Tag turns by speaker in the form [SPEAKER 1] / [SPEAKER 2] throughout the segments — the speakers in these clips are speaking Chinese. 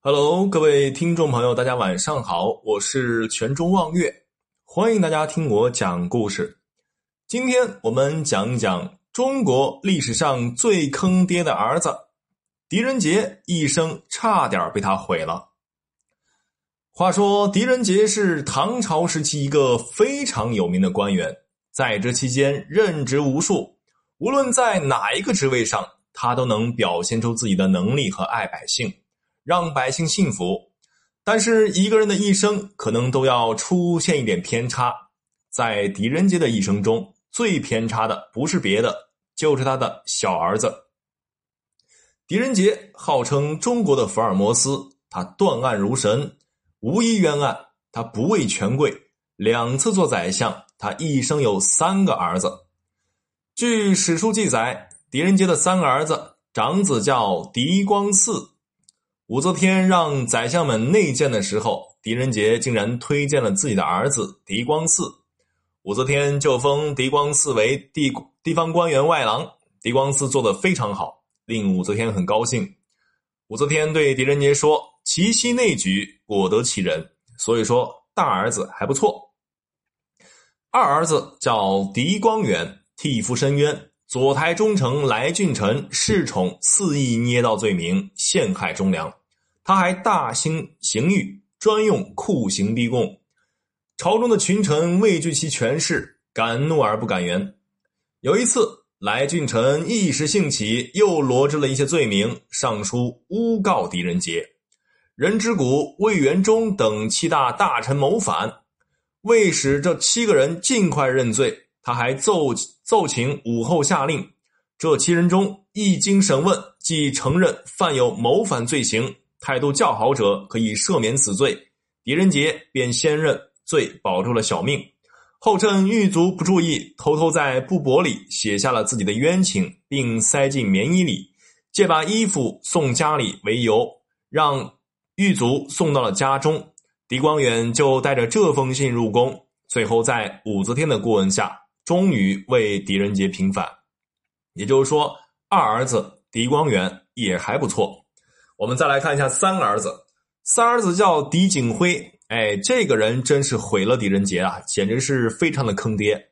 [SPEAKER 1] Hello，各位听众朋友，大家晚上好，我是泉中望月，欢迎大家听我讲故事。今天我们讲一讲中国历史上最坑爹的儿子狄仁杰，一生差点被他毁了。话说狄仁杰是唐朝时期一个非常有名的官员，在这期间任职无数，无论在哪一个职位上，他都能表现出自己的能力和爱百姓。让百姓幸福，但是一个人的一生可能都要出现一点偏差。在狄仁杰的一生中，最偏差的不是别的，就是他的小儿子。狄仁杰号称中国的福尔摩斯，他断案如神，无一冤案。他不畏权贵，两次做宰相。他一生有三个儿子。据史书记载，狄仁杰的三个儿子，长子叫狄光嗣。武则天让宰相们内荐的时候，狄仁杰竟然推荐了自己的儿子狄光嗣。武则天就封狄光嗣为地地方官员外郎。狄光嗣做得非常好，令武则天很高兴。武则天对狄仁杰说：“其妻内举，果得其人。”所以说，大儿子还不错。二儿子叫狄光远，替父申冤。左台忠臣来俊臣恃宠肆意捏造罪名，陷害忠良。他还大兴刑狱，专用酷刑逼供。朝中的群臣畏惧其权势，敢怒而不敢言。有一次，来俊臣一时兴起，又罗织了一些罪名，上书诬告狄仁杰、任之谷、魏元忠等七大大臣谋反。为使这七个人尽快认罪，他还奏奏请武后下令，这七人中一经审问，即承认犯有谋反罪行。态度较好者可以赦免此罪，狄仁杰便先认罪，保住了小命。后趁狱卒不注意，偷偷在布帛里写下了自己的冤情，并塞进棉衣里，借把衣服送家里为由，让狱卒送到了家中。狄光远就带着这封信入宫，最后在武则天的顾问下，终于为狄仁杰平反。也就是说，二儿子狄光远也还不错。我们再来看一下三儿子，三儿子叫狄景辉，哎，这个人真是毁了狄仁杰啊，简直是非常的坑爹。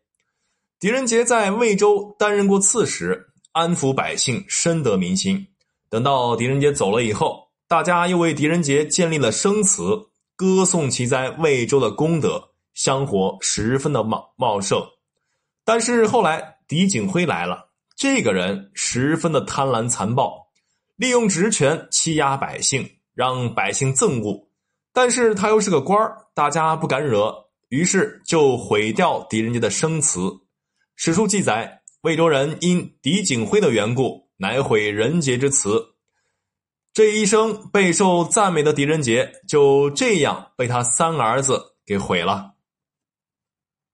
[SPEAKER 1] 狄仁杰在魏州担任过刺史，安抚百姓，深得民心。等到狄仁杰走了以后，大家又为狄仁杰建立了生祠，歌颂其在魏州的功德，香火十分的茂茂盛。但是后来狄景辉来了，这个人十分的贪婪残暴。利用职权欺压百姓，让百姓憎恶，但是他又是个官大家不敢惹，于是就毁掉狄仁杰的生祠。史书记载，魏州人因狄景辉的缘故，乃毁仁杰之祠。这一生备受赞美的狄仁杰，就这样被他三儿子给毁了。